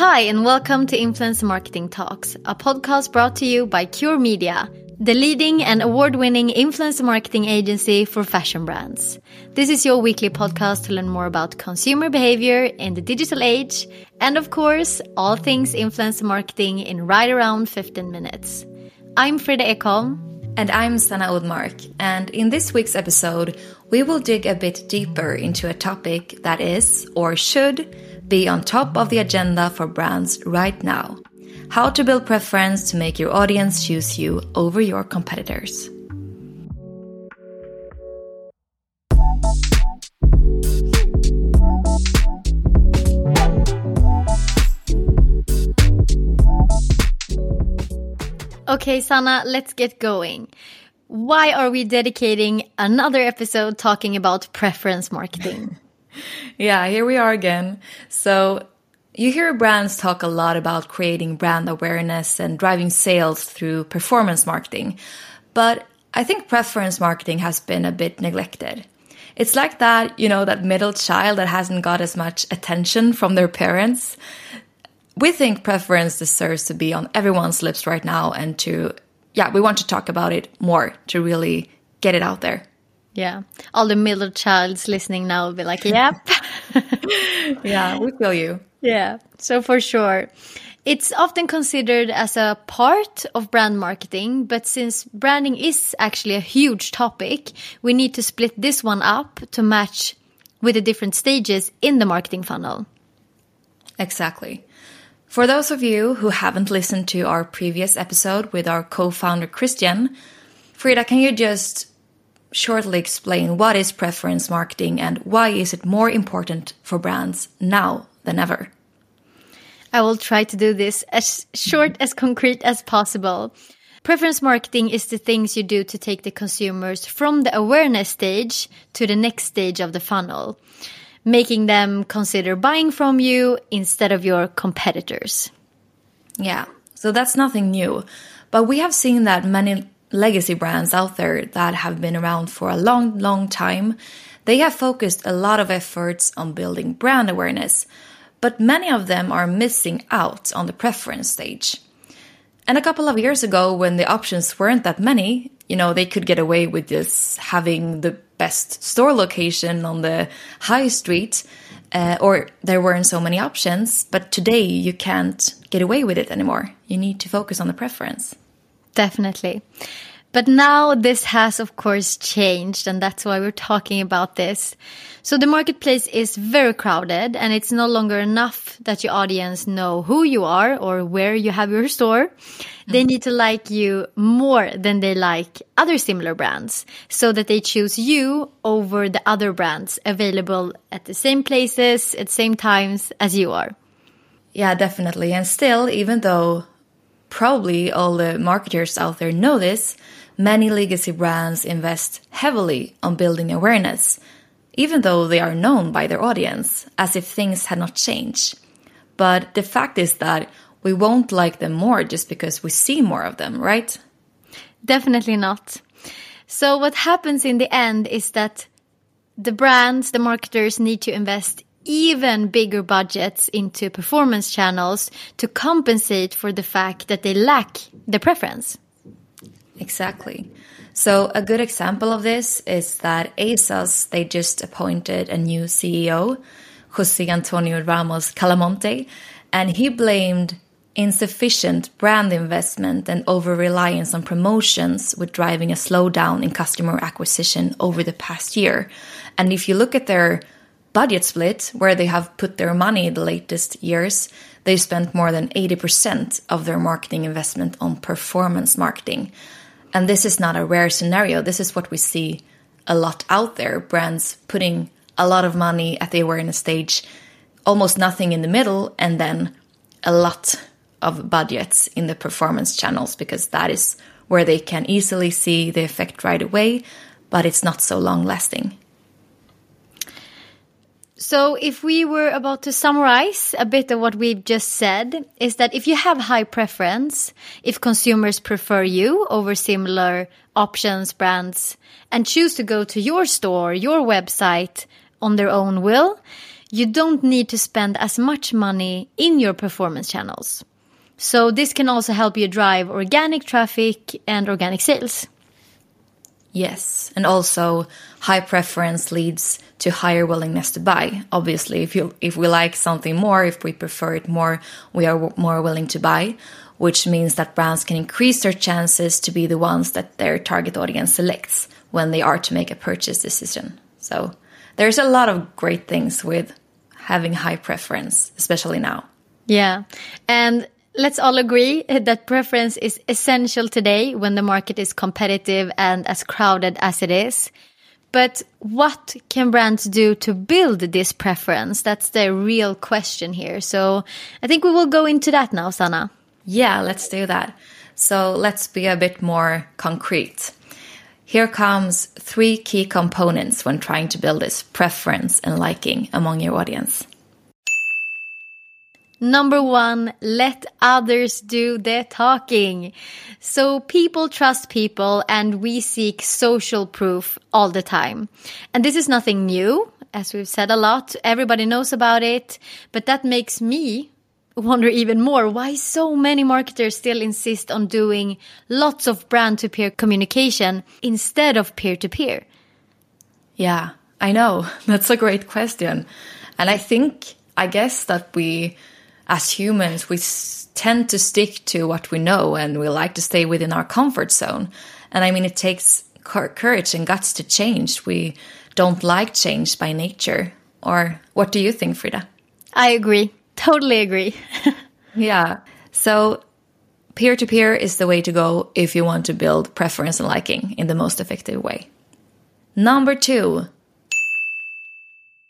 Hi, and welcome to Influence Marketing Talks, a podcast brought to you by Cure Media, the leading and award winning influence marketing agency for fashion brands. This is your weekly podcast to learn more about consumer behavior in the digital age, and of course, all things influence marketing in right around 15 minutes. I'm Frida Ekholm. And I'm Sana Udmark. And in this week's episode, we will dig a bit deeper into a topic that is, or should, be on top of the agenda for brands right now how to build preference to make your audience choose you over your competitors. Okay, Sana, let's get going. Why are we dedicating another episode talking about preference marketing? yeah, here we are again. So, you hear brands talk a lot about creating brand awareness and driving sales through performance marketing, but I think preference marketing has been a bit neglected. It's like that, you know, that middle child that hasn't got as much attention from their parents. We think preference deserves to be on everyone's lips right now and to, yeah, we want to talk about it more to really get it out there. Yeah. All the middle childs listening now will be like, yep. yeah, we feel you. Yeah. So for sure. It's often considered as a part of brand marketing, but since branding is actually a huge topic, we need to split this one up to match with the different stages in the marketing funnel. Exactly. For those of you who haven't listened to our previous episode with our co founder Christian, Frida, can you just shortly explain what is preference marketing and why is it more important for brands now than ever? I will try to do this as short as concrete as possible. Preference marketing is the things you do to take the consumers from the awareness stage to the next stage of the funnel, making them consider buying from you instead of your competitors. Yeah, so that's nothing new. But we have seen that many legacy brands out there that have been around for a long, long time, they have focused a lot of efforts on building brand awareness, but many of them are missing out on the preference stage. And a couple of years ago, when the options weren't that many, you know, they could get away with just having the best store location on the high street, uh, or there weren't so many options. But today, you can't get away with it anymore. You need to focus on the preference. Definitely. But now this has, of course, changed, and that's why we're talking about this. So the marketplace is very crowded, and it's no longer enough that your audience know who you are or where you have your store. They need to like you more than they like other similar brands, so that they choose you over the other brands available at the same places at same times as you are. Yeah, definitely. And still, even though probably all the marketers out there know this, many legacy brands invest heavily on building awareness, even though they are known by their audience, as if things had not changed. But the fact is that we won't like them more just because we see more of them, right? Definitely not. So, what happens in the end is that the brands, the marketers need to invest even bigger budgets into performance channels to compensate for the fact that they lack the preference. Exactly. So a good example of this is that ASOS, they just appointed a new CEO, Jose Antonio Ramos Calamonte, and he blamed insufficient brand investment and over reliance on promotions with driving a slowdown in customer acquisition over the past year. And if you look at their budget split, where they have put their money the latest years, they spent more than 80% of their marketing investment on performance marketing. And this is not a rare scenario. This is what we see a lot out there brands putting a lot of money at the awareness stage, almost nothing in the middle, and then a lot of budgets in the performance channels because that is where they can easily see the effect right away, but it's not so long lasting. So, if we were about to summarize a bit of what we've just said, is that if you have high preference, if consumers prefer you over similar options, brands, and choose to go to your store, your website on their own will, you don't need to spend as much money in your performance channels. So this can also help you drive organic traffic and organic sales. Yes, and also high preference leads to higher willingness to buy. Obviously, if you if we like something more, if we prefer it more, we are more willing to buy, which means that brands can increase their chances to be the ones that their target audience selects when they are to make a purchase decision. So, there's a lot of great things with having high preference, especially now. Yeah. And let's all agree that preference is essential today when the market is competitive and as crowded as it is. But what can brands do to build this preference? That's the real question here. So I think we will go into that now, Sana. Yeah, let's do that. So let's be a bit more concrete. Here comes three key components when trying to build this preference and liking among your audience. Number one, let others do the talking. So people trust people and we seek social proof all the time. And this is nothing new. As we've said a lot, everybody knows about it, but that makes me wonder even more why so many marketers still insist on doing lots of brand to peer communication instead of peer to peer. Yeah, I know. That's a great question. And I think, I guess that we as humans, we tend to stick to what we know and we like to stay within our comfort zone. And I mean, it takes courage and guts to change. We don't like change by nature. Or what do you think, Frida? I agree. Totally agree. yeah. So, peer to peer is the way to go if you want to build preference and liking in the most effective way. Number two,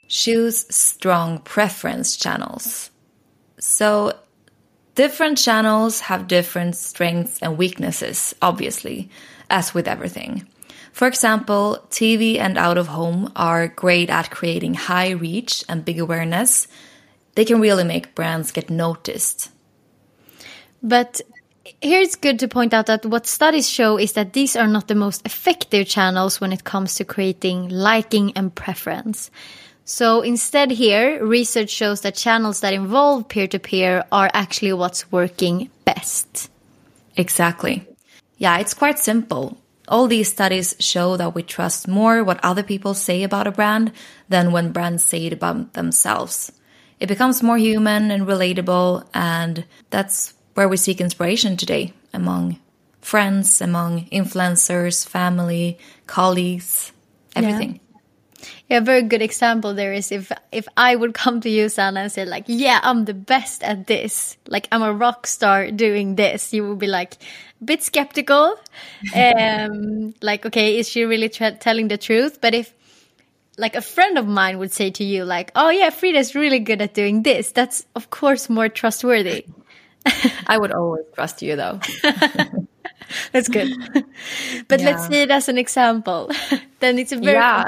choose strong preference channels. So, different channels have different strengths and weaknesses, obviously, as with everything. For example, TV and out of home are great at creating high reach and big awareness. They can really make brands get noticed. But here it's good to point out that what studies show is that these are not the most effective channels when it comes to creating liking and preference. So instead, here, research shows that channels that involve peer to peer are actually what's working best. Exactly. Yeah, it's quite simple. All these studies show that we trust more what other people say about a brand than when brands say it about themselves. It becomes more human and relatable, and that's where we seek inspiration today among friends, among influencers, family, colleagues, everything. Yeah. Yeah, a very good example there is if if I would come to you, Sana, and say like, "Yeah, I'm the best at this. Like, I'm a rock star doing this," you would be like a bit skeptical. um, like, okay, is she really telling the truth? But if like a friend of mine would say to you, like, "Oh yeah, Frida's really good at doing this," that's of course more trustworthy. I would always trust you, though. That's good. but yeah. let's see it as an example. Then it's a very yeah,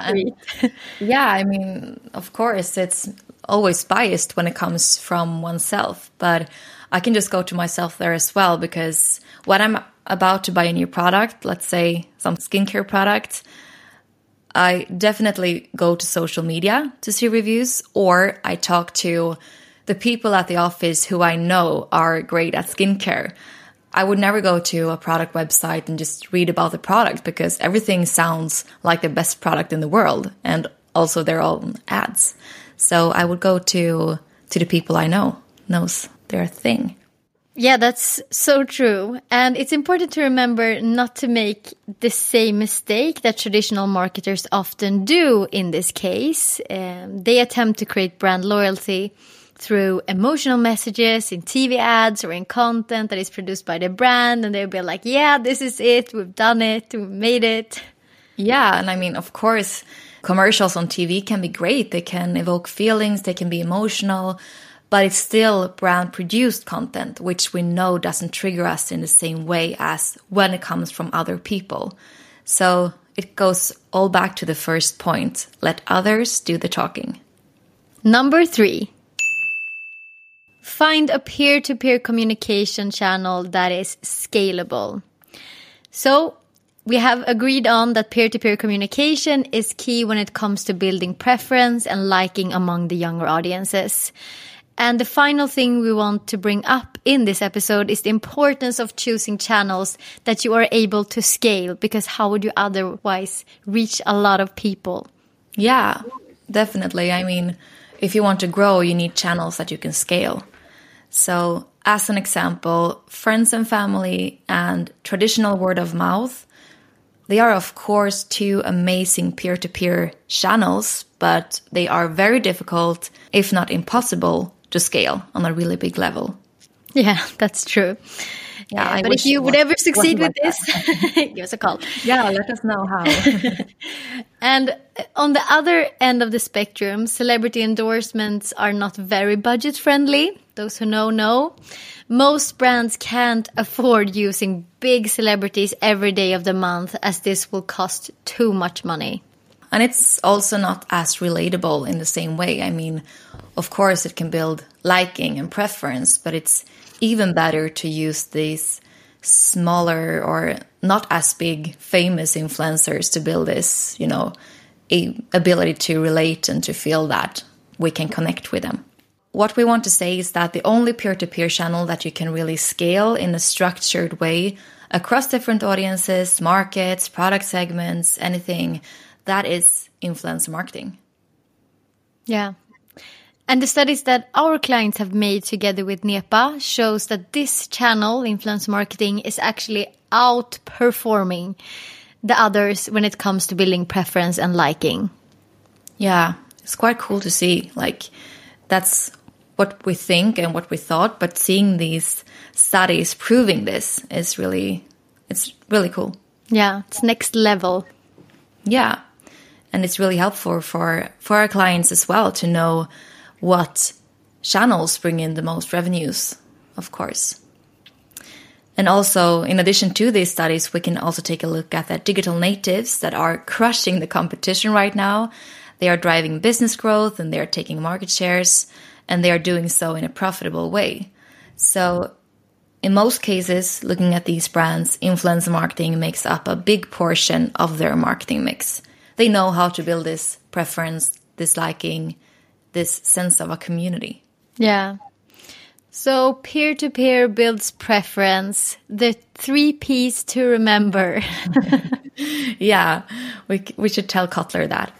yeah, I mean, of course, it's always biased when it comes from oneself, but I can just go to myself there as well because when I'm about to buy a new product, let's say some skincare product, I definitely go to social media to see reviews or I talk to the people at the office who I know are great at skincare. I would never go to a product website and just read about the product because everything sounds like the best product in the world and also their own ads. So I would go to to the people I know knows their thing. Yeah, that's so true. And it's important to remember not to make the same mistake that traditional marketers often do in this case. Um, they attempt to create brand loyalty through emotional messages in TV ads or in content that is produced by the brand. And they'll be like, yeah, this is it. We've done it. We've made it. Yeah. And I mean, of course, commercials on TV can be great. They can evoke feelings, they can be emotional, but it's still brand produced content, which we know doesn't trigger us in the same way as when it comes from other people. So it goes all back to the first point let others do the talking. Number three, Find a peer to peer communication channel that is scalable. So, we have agreed on that peer to peer communication is key when it comes to building preference and liking among the younger audiences. And the final thing we want to bring up in this episode is the importance of choosing channels that you are able to scale because how would you otherwise reach a lot of people? Yeah, definitely. I mean, if you want to grow, you need channels that you can scale. So, as an example, friends and family and traditional word of mouth, they are, of course, two amazing peer to peer channels, but they are very difficult, if not impossible, to scale on a really big level. Yeah, that's true. Yeah, uh, but if you would ever succeed with this, give us a call. Yeah, let us know how. and on the other end of the spectrum, celebrity endorsements are not very budget friendly. Those who know know. Most brands can't afford using big celebrities every day of the month as this will cost too much money. And it's also not as relatable in the same way. I mean, of course, it can build liking and preference, but it's even better to use these smaller or not as big famous influencers to build this, you know, ability to relate and to feel that we can connect with them. What we want to say is that the only peer to peer channel that you can really scale in a structured way across different audiences, markets, product segments, anything, that is influencer marketing. Yeah. And the studies that our clients have made together with NEPA shows that this channel, influence marketing, is actually outperforming the others when it comes to building preference and liking. Yeah, it's quite cool to see. Like, that's what we think and what we thought, but seeing these studies proving this is really, it's really cool. Yeah, it's next level. Yeah, and it's really helpful for for our clients as well to know what channels bring in the most revenues, of course. And also, in addition to these studies, we can also take a look at the digital natives that are crushing the competition right now. They are driving business growth and they are taking market shares and they are doing so in a profitable way. So, in most cases, looking at these brands, influencer marketing makes up a big portion of their marketing mix. They know how to build this preference, this liking, this sense of a community. Yeah. So peer to peer builds preference, the three P's to remember. yeah, we, we should tell Kotler that.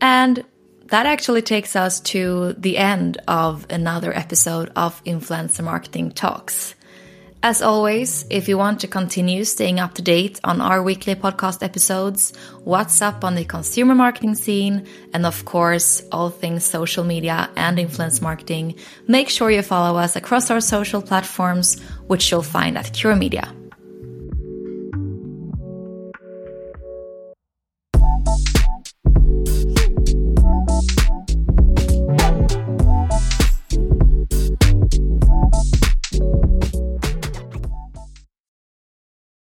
And that actually takes us to the end of another episode of Influencer Marketing Talks. As always, if you want to continue staying up to date on our weekly podcast episodes, what's up on the consumer marketing scene, and of course, all things social media and influence marketing, make sure you follow us across our social platforms, which you'll find at Cure Media.